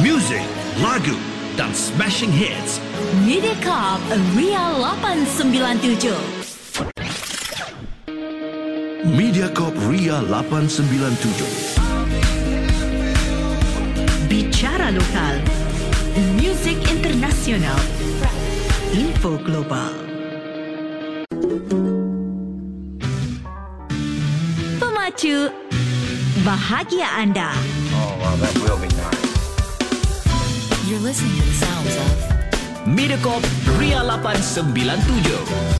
Music, lagu dan smashing hits. Mediacorp Ria 897. Mediacorp Ria 897. Bicara lokal. Music internasional. Info global. Pemacu bahagia anda. Oh, listening to the sounds of Mediacorp Ria 897.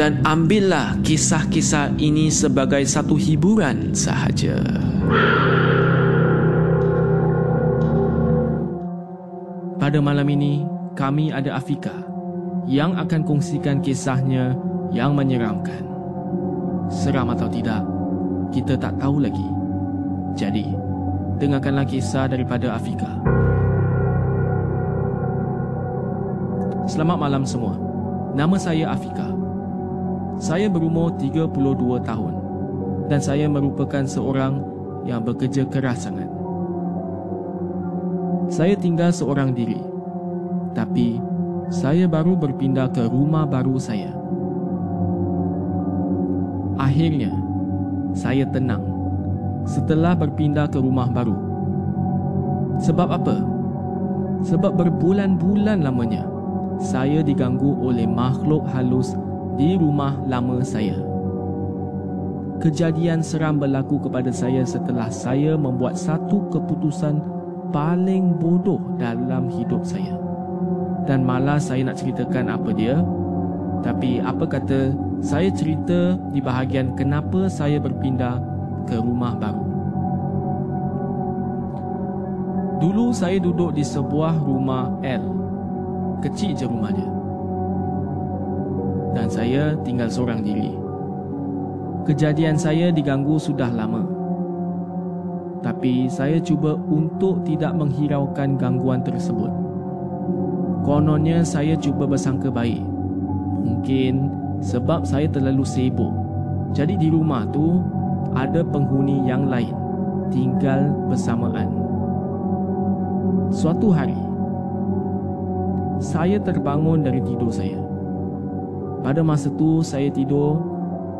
Dan ambillah kisah-kisah ini sebagai satu hiburan sahaja. Pada malam ini, kami ada Afika yang akan kongsikan kisahnya yang menyeramkan. Seram atau tidak, kita tak tahu lagi. Jadi, dengarkanlah kisah daripada Afika. Selamat malam semua. Nama saya Afika. Saya berumur 32 tahun dan saya merupakan seorang yang bekerja keras sangat. Saya tinggal seorang diri. Tapi saya baru berpindah ke rumah baru saya. Akhirnya, saya tenang setelah berpindah ke rumah baru. Sebab apa? Sebab berbulan-bulan lamanya saya diganggu oleh makhluk halus di rumah lama saya. Kejadian seram berlaku kepada saya setelah saya membuat satu keputusan paling bodoh dalam hidup saya. Dan malas saya nak ceritakan apa dia, tapi apa kata saya cerita di bahagian kenapa saya berpindah ke rumah baru. Dulu saya duduk di sebuah rumah L. Kecil je rumah dia. Dan saya tinggal seorang diri. Kejadian saya diganggu sudah lama. Tapi saya cuba untuk tidak menghiraukan gangguan tersebut. Kononnya saya cuba bersangka baik. Mungkin sebab saya terlalu sibuk. Jadi di rumah tu ada penghuni yang lain tinggal bersamaan. Suatu hari saya terbangun dari tidur saya. Pada masa tu saya tidur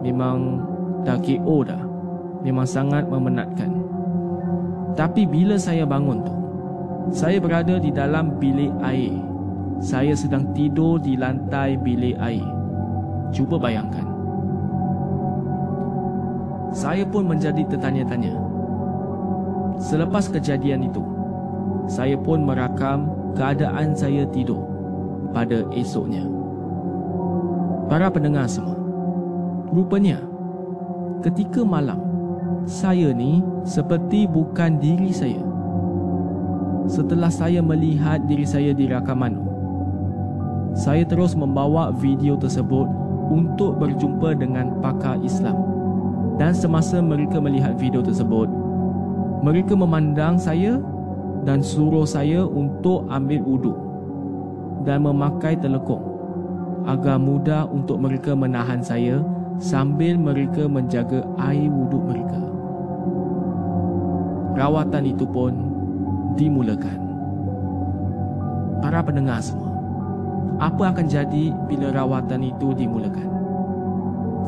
memang dah KO dah. Memang sangat memenatkan. Tapi bila saya bangun tu, saya berada di dalam bilik air. Saya sedang tidur di lantai bilik air Cuba bayangkan. Saya pun menjadi tertanya-tanya. Selepas kejadian itu, saya pun merakam keadaan saya tidur pada esoknya. Para pendengar semua, rupanya ketika malam, saya ni seperti bukan diri saya. Setelah saya melihat diri saya di rakaman saya terus membawa video tersebut untuk berjumpa dengan pakar Islam. Dan semasa mereka melihat video tersebut, mereka memandang saya dan suruh saya untuk ambil wuduk dan memakai telekung agar mudah untuk mereka menahan saya sambil mereka menjaga air wuduk mereka. Rawatan itu pun dimulakan. Para pendengar semua, apa akan jadi bila rawatan itu dimulakan?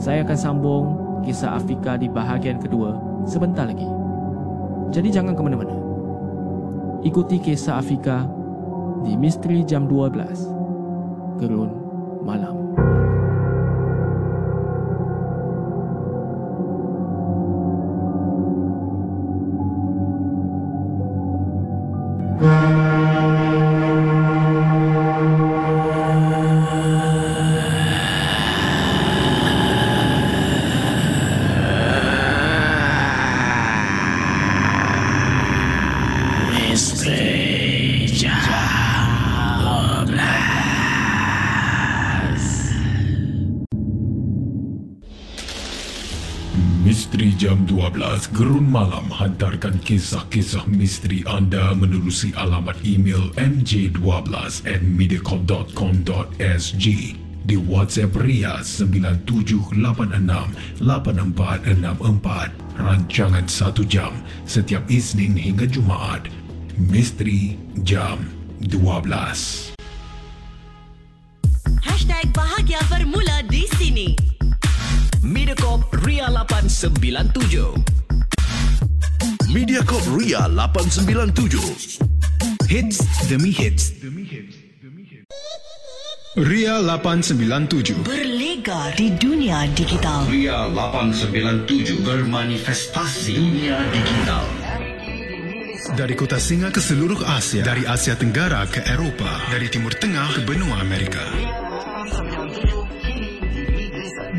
Saya akan sambung kisah Afika di bahagian kedua sebentar lagi. Jadi jangan ke mana-mana. Ikuti kisah Afika di Misteri Jam 12. Gerun Malam. Gerun Malam hantarkan kisah-kisah misteri anda menerusi alamat email mj12 at mediacorp.com.sg di WhatsApp Ria 97868464 rancangan 1 jam setiap Isnin hingga Jumaat Misteri Jam 12 Hashtag bahagia bermula di sini. Mediacorp Ria 897. Mediacorp Ria 897. Hits demi hits. Ria 897 Berlega di dunia digital. Ria 897 bermanifestasi dunia digital. Dari kota Singa ke seluruh Asia Dari Asia Tenggara ke Eropah Dari Timur Tengah ke benua Amerika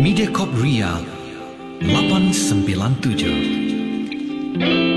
Mediacorp Ria 897.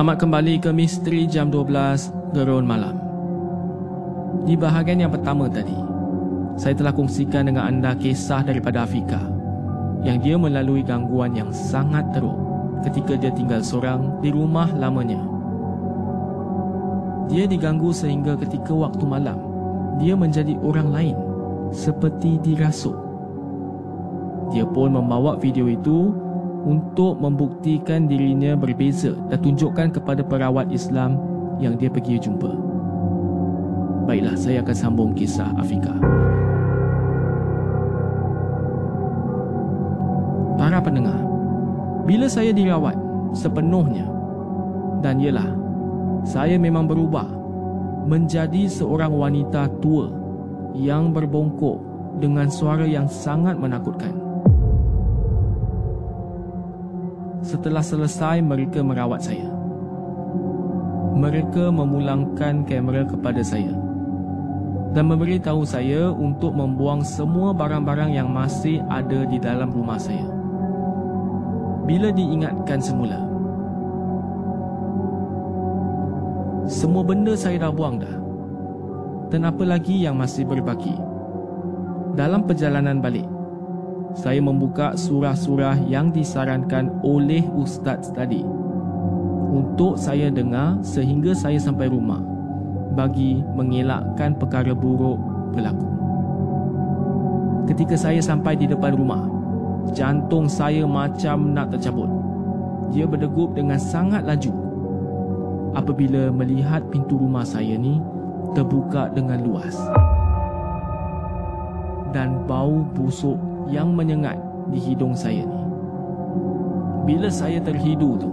Selamat kembali ke Misteri Jam 12 Gerun Malam Di bahagian yang pertama tadi Saya telah kongsikan dengan anda kisah daripada Afika Yang dia melalui gangguan yang sangat teruk Ketika dia tinggal seorang di rumah lamanya Dia diganggu sehingga ketika waktu malam dia menjadi orang lain seperti dirasuk. Dia pun membawa video itu untuk membuktikan dirinya berbeza dan tunjukkan kepada perawat Islam yang dia pergi jumpa. Baiklah, saya akan sambung kisah Afika. Para pendengar, bila saya dirawat sepenuhnya dan ialah saya memang berubah menjadi seorang wanita tua yang berbongkok dengan suara yang sangat menakutkan. Setelah selesai mereka merawat saya. mereka memulangkan kamera kepada saya dan memberitahu saya untuk membuang semua barang-barang yang masih ada di dalam rumah saya. Bila diingatkan semula, semua benda saya dah buang dah. Dan apa lagi yang masih berbaki? Dalam perjalanan balik, saya membuka surah-surah yang disarankan oleh ustaz tadi untuk saya dengar sehingga saya sampai rumah bagi mengelakkan perkara buruk berlaku. Ketika saya sampai di depan rumah, jantung saya macam nak tercabut. Dia berdegup dengan sangat laju apabila melihat pintu rumah saya ni terbuka dengan luas. Dan bau busuk yang menyengat di hidung saya ni. Bila saya terhidu tu,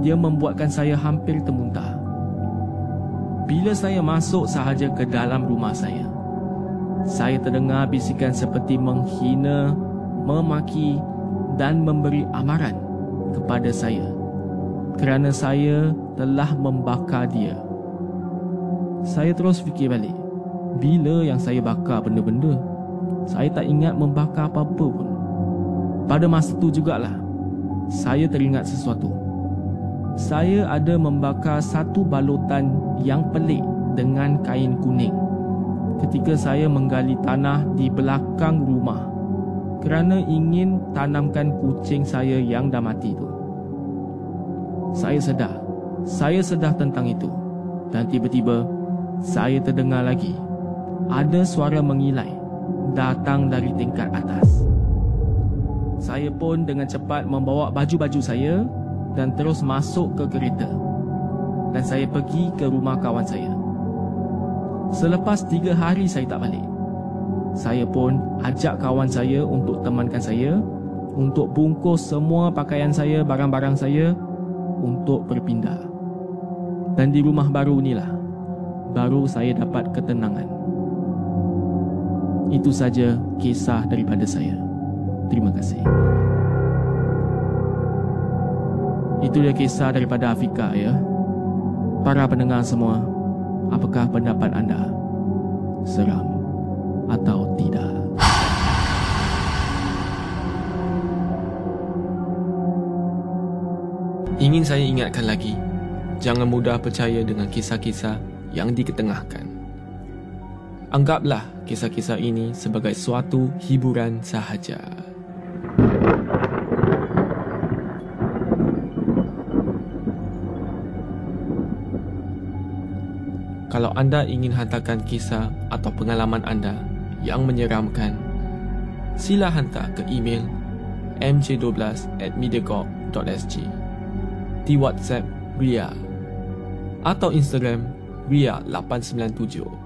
dia membuatkan saya hampir termuntah. Bila saya masuk sahaja ke dalam rumah saya, saya terdengar bisikan seperti menghina, memaki dan memberi amaran kepada saya kerana saya telah membakar dia. Saya terus fikir balik. Bila yang saya bakar benda-benda? Saya tak ingat membakar apa-apa pun. Pada masa tu jugalah, saya teringat sesuatu. Saya ada membakar satu balutan yang pelik dengan kain kuning ketika saya menggali tanah di belakang rumah kerana ingin tanamkan kucing saya yang dah mati tu. Saya sedar, saya sedar tentang itu dan tiba-tiba saya terdengar lagi ada suara mengilai datang dari tingkat atas. Saya pun dengan cepat membawa baju-baju saya dan terus masuk ke kereta. Dan saya pergi ke rumah kawan saya. Selepas tiga hari saya tak balik, saya pun ajak kawan saya untuk temankan saya untuk bungkus semua pakaian saya, barang-barang saya untuk berpindah. Dan di rumah baru inilah, baru saya dapat ketenangan. Itu saja kisah daripada saya. Terima kasih. Itu dia kisah daripada Afika ya. Para pendengar semua, apakah pendapat anda? Seram atau tidak? Ingin saya ingatkan lagi, jangan mudah percaya dengan kisah-kisah yang diketengahkan. Anggaplah kisah-kisah ini sebagai suatu hiburan sahaja. Kalau anda ingin hantarkan kisah atau pengalaman anda yang menyeramkan, sila hantar ke email mj12 at mediacorp.sg di WhatsApp Ria atau Instagram Ria897.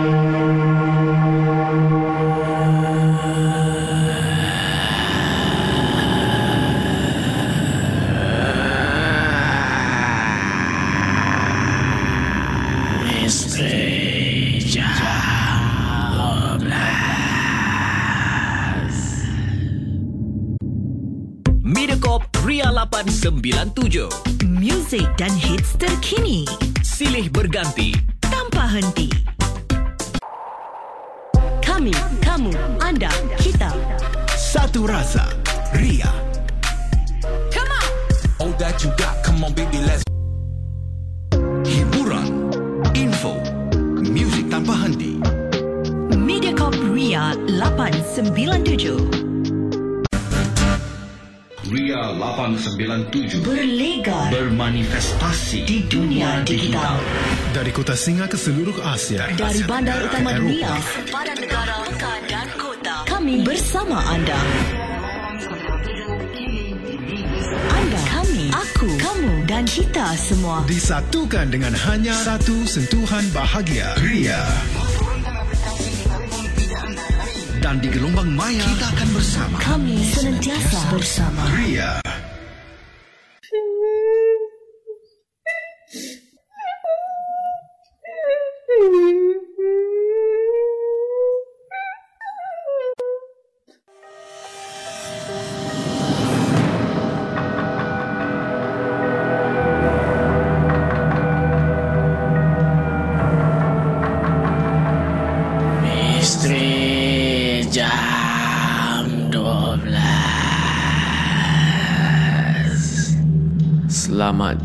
98.97 Music dan hits terkini. Silih berganti. Tanpa henti. Kami, kamu, anda, kita. Satu rasa Ria. Come on! All that you got. Come on baby let's Hiburan Info Music tanpa henti. Mediacorp Ria 897 Ria 897 berlegar bermanifestasi di dunia digital. Dari kota Singa ke seluruh Asia. Dari Asia bandar Tenggara utama ke dunia, sempadan negara, pekan dan kota. Kami bersama anda. Anda, kami, aku, kamu dan kita semua. Disatukan dengan hanya satu sentuhan bahagia. Ria. Dan di gelombang maya Kita akan bersama. Kami senantiasa bersama. Ria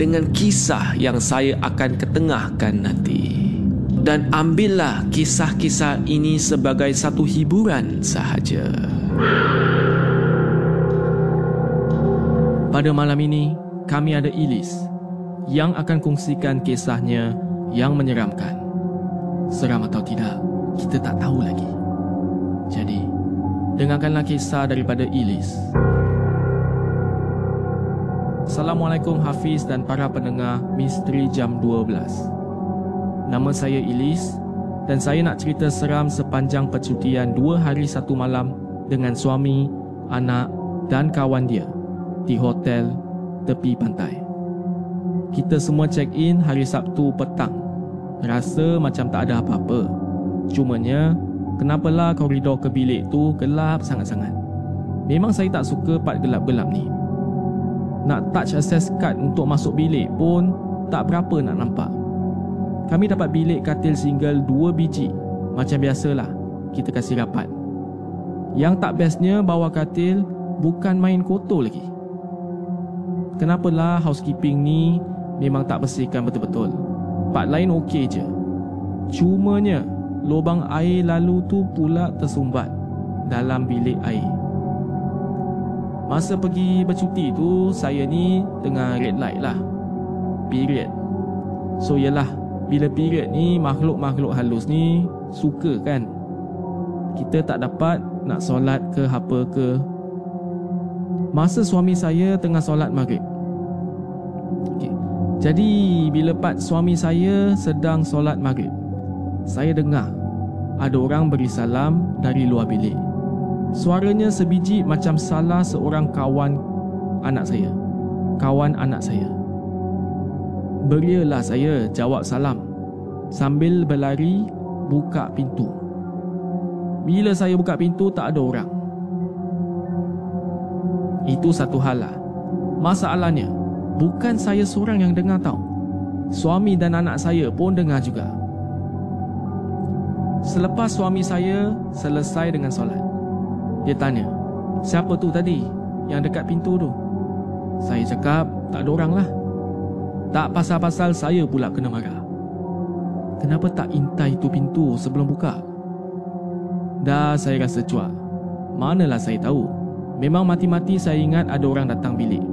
dengan kisah yang saya akan ketengahkan nanti. Dan ambillah kisah-kisah ini sebagai satu hiburan sahaja. Pada malam ini, kami ada Ilis yang akan kongsikan kisahnya yang menyeramkan. Seram atau tidak, kita tak tahu lagi. Jadi, dengarkanlah kisah daripada Ilis. Assalamualaikum Hafiz dan para pendengar Misteri Jam 12. Nama saya Ilis dan saya nak cerita seram sepanjang percutian dua hari satu malam dengan suami, anak dan kawan dia di hotel tepi pantai. Kita semua check in hari Sabtu petang. Rasa macam tak ada apa-apa. Cumanya, kenapalah koridor ke bilik tu gelap sangat-sangat. Memang saya tak suka part gelap-gelap ni. Nak touch access card untuk masuk bilik pun tak berapa nak nampak. Kami dapat bilik katil single 2 biji. Macam biasalah, kita kasih rapat. Yang tak bestnya bawah katil bukan main kotor lagi. Kenapalah housekeeping ni memang tak bersihkan betul-betul. Part lain okey je. Cumanya, lubang air lalu tu pula tersumbat dalam bilik air. Masa pergi bercuti tu, saya ni tengah red light lah. Period. So, yelah, bila period ni, makhluk-makhluk halus ni suka kan? Kita tak dapat nak solat ke apa ke. Masa suami saya tengah solat maghrib. Okay. Jadi, bila part suami saya sedang solat maghrib, saya dengar ada orang beri salam dari luar bilik. Suaranya sebiji macam salah seorang kawan anak saya. Kawan anak saya. Berialah saya jawab salam sambil berlari buka pintu. Bila saya buka pintu tak ada orang. Itu satu hal lah. Masalahnya, bukan saya seorang yang dengar tahu. Suami dan anak saya pun dengar juga. Selepas suami saya selesai dengan solat, dia tanya, siapa tu tadi yang dekat pintu tu? Saya cakap, tak ada orang lah. Tak pasal-pasal saya pula kena marah. Kenapa tak intai tu pintu sebelum buka? Dah saya rasa cuak. Manalah saya tahu. Memang mati-mati saya ingat ada orang datang bilik.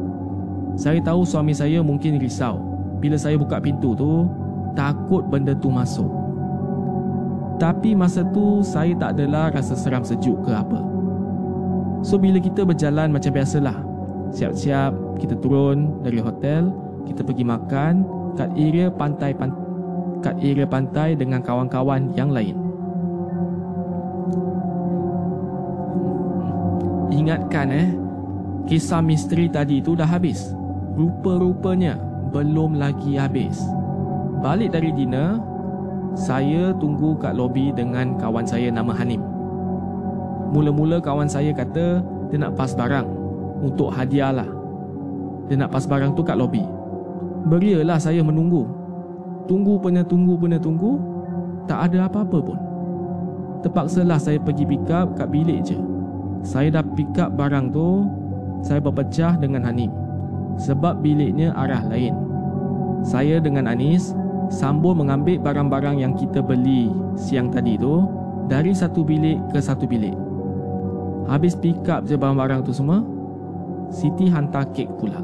Saya tahu suami saya mungkin risau. Bila saya buka pintu tu, takut benda tu masuk. Tapi masa tu saya tak adalah rasa seram sejuk ke apa. So bila kita berjalan macam biasalah. Siap-siap kita turun dari hotel, kita pergi makan kat area pantai pan kat area pantai dengan kawan-kawan yang lain. Ingatkan eh, kisah misteri tadi tu dah habis. Rupa-rupanya belum lagi habis. Balik dari dinner, saya tunggu kat lobi dengan kawan saya nama Hanim. Mula-mula kawan saya kata dia nak pas barang untuk hadiah lah. Dia nak pas barang tu kat lobi. Berialah saya menunggu. Tunggu punya tunggu punya tunggu. Tak ada apa-apa pun. Terpaksalah saya pergi pick up kat bilik je. Saya dah pick up barang tu, saya berpecah dengan Hanim. Sebab biliknya arah lain. Saya dengan Anis sambung mengambil barang-barang yang kita beli siang tadi tu dari satu bilik ke satu bilik. Habis pick up je barang-barang tu semua, Siti hantar kek pula.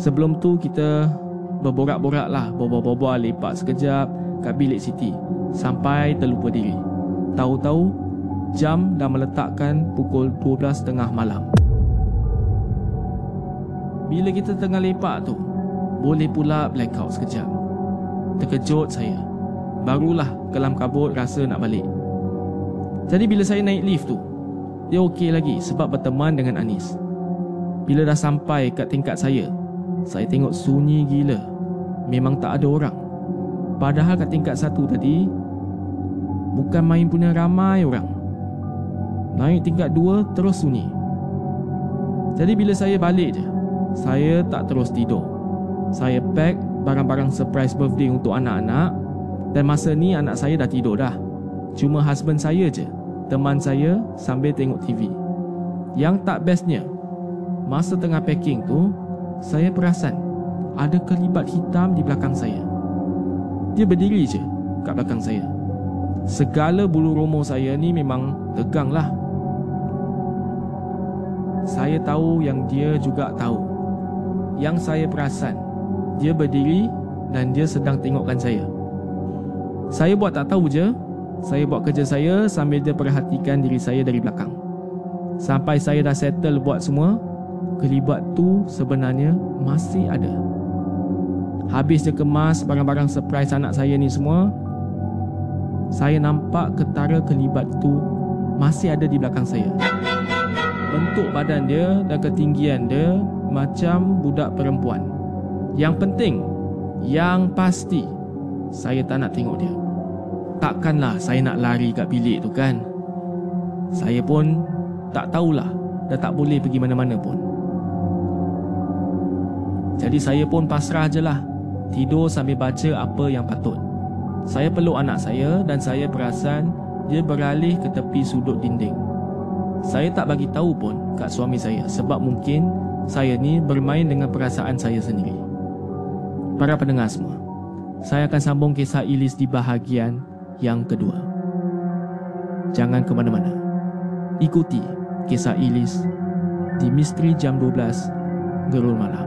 Sebelum tu kita berborak-borak lah, berbual-bual lepak sekejap kat bilik Siti sampai terlupa diri. Tahu-tahu jam dah meletakkan pukul 12.30 malam. Bila kita tengah lepak tu, boleh pula blackout sekejap. Terkejut saya. Barulah kelam kabut rasa nak balik. Jadi bila saya naik lift tu, dia okey lagi sebab berteman dengan Anis. Bila dah sampai kat tingkat saya, saya tengok sunyi gila. Memang tak ada orang. Padahal kat tingkat satu tadi, bukan main punya ramai orang. Naik tingkat dua, terus sunyi. Jadi bila saya balik je, saya tak terus tidur. Saya pack barang-barang surprise birthday untuk anak-anak dan masa ni anak saya dah tidur dah. Cuma husband saya je teman saya sambil tengok TV. Yang tak bestnya, masa tengah packing tu, saya perasan ada kelibat hitam di belakang saya. Dia berdiri je kat belakang saya. Segala bulu roma saya ni memang tegang lah. Saya tahu yang dia juga tahu. Yang saya perasan, dia berdiri dan dia sedang tengokkan saya. Saya buat tak tahu je saya buat kerja saya sambil dia perhatikan diri saya dari belakang. Sampai saya dah settle buat semua, kelibat tu sebenarnya masih ada. Habis dia kemas barang-barang surprise anak saya ni semua, saya nampak ketara kelibat tu masih ada di belakang saya. Bentuk badan dia dan ketinggian dia macam budak perempuan. Yang penting, yang pasti, saya tak nak tengok dia. Takkanlah saya nak lari kat bilik tu kan. Saya pun tak tahulah Dah tak boleh pergi mana-mana pun. Jadi saya pun pasrah je lah. Tidur sambil baca apa yang patut. Saya peluk anak saya dan saya perasan Dia beralih ke tepi sudut dinding. Saya tak bagi tahu pun kat suami saya Sebab mungkin saya ni bermain dengan perasaan saya sendiri. Para pendengar semua Saya akan sambung kisah Ilis di bahagian yang kedua. Jangan ke mana-mana. Ikuti kisah Ilis di Misteri Jam 12 Gerul Malam.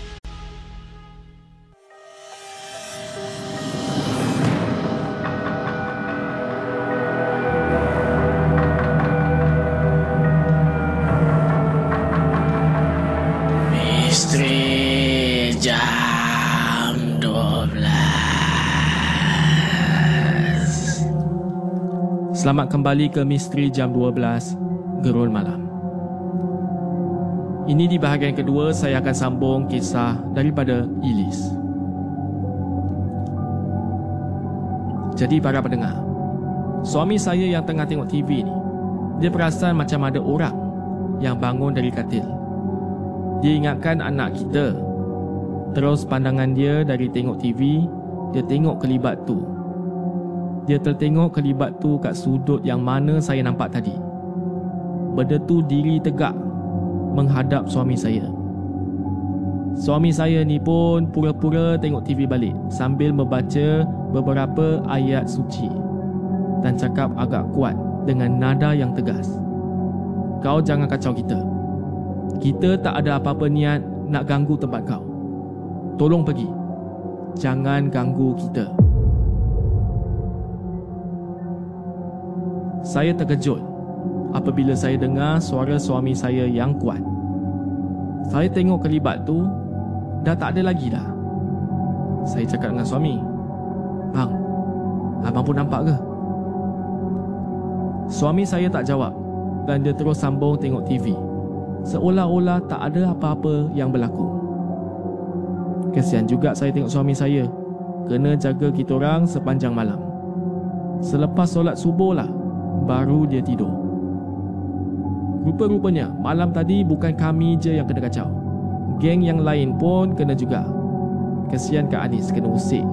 Selamat kembali ke Misteri Jam 12 Gerul Malam. Ini di bahagian kedua saya akan sambung kisah daripada Ilis. Jadi para pendengar, suami saya yang tengah tengok TV ni, dia perasan macam ada orang yang bangun dari katil. Dia ingatkan anak kita. Terus pandangan dia dari tengok TV, dia tengok kelibat tu. Dia tertengok kelibat tu kat sudut yang mana saya nampak tadi. Benda tu diri tegak menghadap suami saya. Suami saya ni pun pura-pura tengok TV balik sambil membaca beberapa ayat suci dan cakap agak kuat dengan nada yang tegas. Kau jangan kacau kita. Kita tak ada apa-apa niat nak ganggu tempat kau. Tolong pergi. Jangan ganggu kita. Saya terkejut apabila saya dengar suara suami saya yang kuat. Saya tengok kelibat tu dah tak ada lagi dah. Saya cakap dengan suami, Bang, abang pun nampak ke? Suami saya tak jawab dan dia terus sambung tengok TV. Seolah-olah tak ada apa-apa yang berlaku. Kesian juga saya tengok suami saya. Kena jaga kita orang sepanjang malam. Selepas solat subuh lah, baru dia tidur. Rupa-rupanya malam tadi bukan kami je yang kena kacau. Geng yang lain pun kena juga. Kesian Kak Anis kena usik.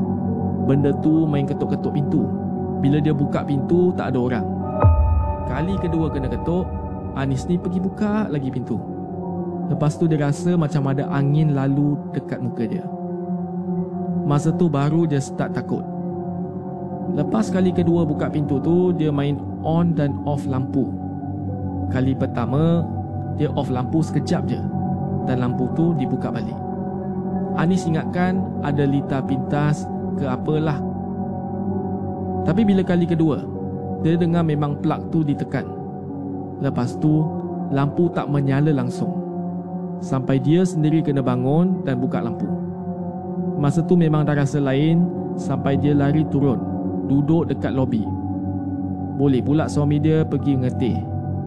Benda tu main ketuk-ketuk pintu. Bila dia buka pintu tak ada orang. Kali kedua kena ketuk, Anis ni pergi buka lagi pintu. Lepas tu dia rasa macam ada angin lalu dekat muka dia. Masa tu baru dia start takut. Lepas kali kedua buka pintu tu, dia main on dan off lampu. Kali pertama Dia off lampu sekejap je Dan lampu tu dibuka balik. Anis ingatkan ada lita pintas ke apalah. Tapi bila kali kedua Dia dengar memang plug tu ditekan. Lepas tu Lampu tak menyala langsung. Sampai dia sendiri kena bangun dan buka lampu. Masa tu memang dah rasa lain Sampai dia lari turun Duduk dekat lobi. Boleh pula suami dia pergi ngetih.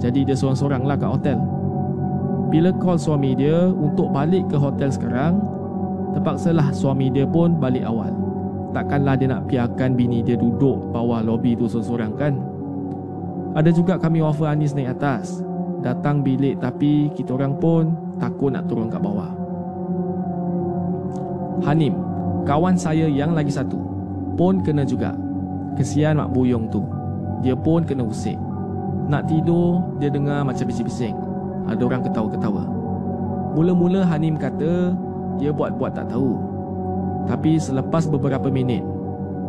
Jadi dia seorang-seorang lah kat hotel. Bila call suami dia untuk balik ke hotel sekarang Terpaksalah suami dia pun balik awal. Takkanlah dia nak biarkan bini dia duduk bawah lobi tu seorang-seorang kan? Ada juga kami offer Anis naik atas. Datang bilik tapi kita orang pun takut nak turun kat bawah. Hanim, kawan saya yang lagi satu Pun kena juga Kesian Mak Buyong tu Dia pun kena usik nak tidur, dia dengar macam bising-bising. Ada orang ketawa-ketawa. Mula-mula Hanim kata dia buat-buat tak tahu. Tapi selepas beberapa minit,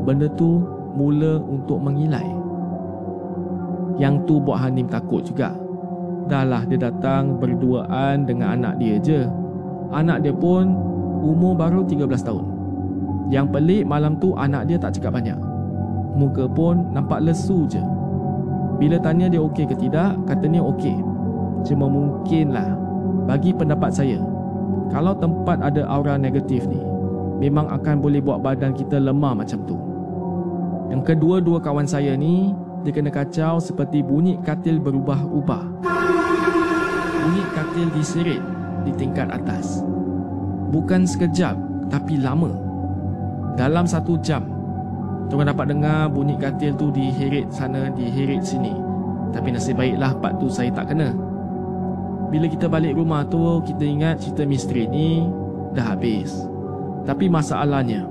benda tu mula untuk mengilai. Yang tu buat Hanim takut juga. Dahlah dia datang berduaan dengan anak dia je. Anak dia pun umur baru 13 tahun. Yang pelik malam tu anak dia tak cakap banyak. Muka pun nampak lesu je. Bila tanya dia okey ke tidak, katanya okey. Cuma mungkinlah bagi pendapat saya, kalau tempat ada aura negatif ni, memang akan boleh buat badan kita lemah macam tu. Yang kedua-dua kawan saya ni, dia kena kacau seperti bunyi katil berubah-ubah. Bunyi katil diserit di tingkat atas. Bukan sekejap, tapi lama. Dalam satu jam, Tuan dapat dengar bunyi katil tu diherit sana, diherit sini. Tapi nasib baiklah part tu saya tak kena. Bila kita balik rumah tu, kita ingat cerita misteri ni dah habis. Tapi masalahnya,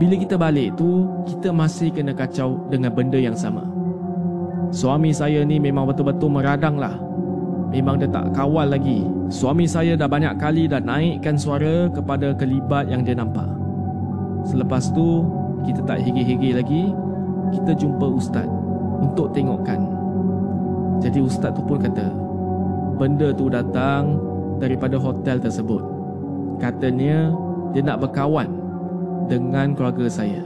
bila kita balik tu, kita masih kena kacau dengan benda yang sama. Suami saya ni memang betul-betul meradang lah. Memang dia tak kawal lagi. Suami saya dah banyak kali dah naikkan suara kepada kelibat yang dia nampak. Selepas tu, kita tak higi-higi lagi kita jumpa ustaz untuk tengokkan. Jadi ustaz tu pun kata benda tu datang daripada hotel tersebut. Katanya dia nak berkawan dengan keluarga saya.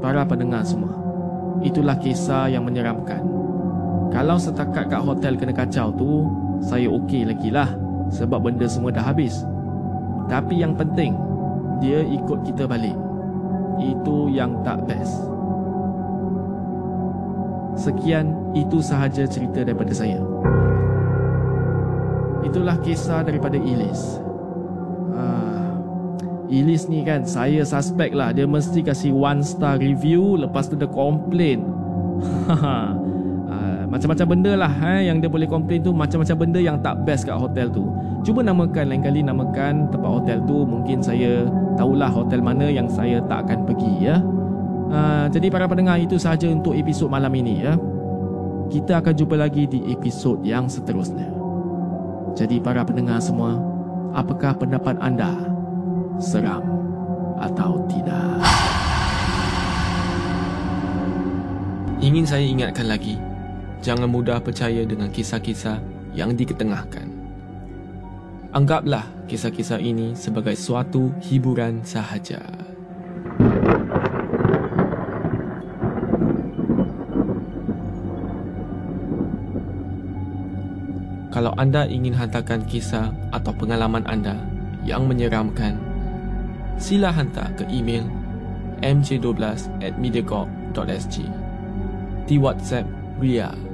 Para pendengar semua itulah kisah yang menyeramkan. Kalau setakat kat hotel kena kacau tu saya okey lagi lah sebab benda semua dah habis. Tapi yang penting dia ikut kita balik itu yang tak best. Sekian, itu sahaja cerita daripada saya. Itulah kisah daripada Ilis. Ah, Ilis ni kan, saya suspek lah. Dia mesti kasih one star review, lepas tu dia komplain. macam-macam benda lah eh, yang dia boleh komplain tu, macam-macam benda yang tak best kat hotel tu. Cuba namakan, lain kali namakan tempat hotel tu. Mungkin saya tahulah hotel mana yang saya tak akan pergi ya. Uh, jadi para pendengar itu sahaja untuk episod malam ini ya. Kita akan jumpa lagi di episod yang seterusnya. Jadi para pendengar semua, apakah pendapat anda? Seram atau tidak? Ingin saya ingatkan lagi, jangan mudah percaya dengan kisah-kisah yang diketengahkan. Anggaplah kisah-kisah ini sebagai suatu hiburan sahaja. Kalau anda ingin hantarkan kisah atau pengalaman anda yang menyeramkan, sila hantar ke email mj12 at mediacorp.sg di WhatsApp Ria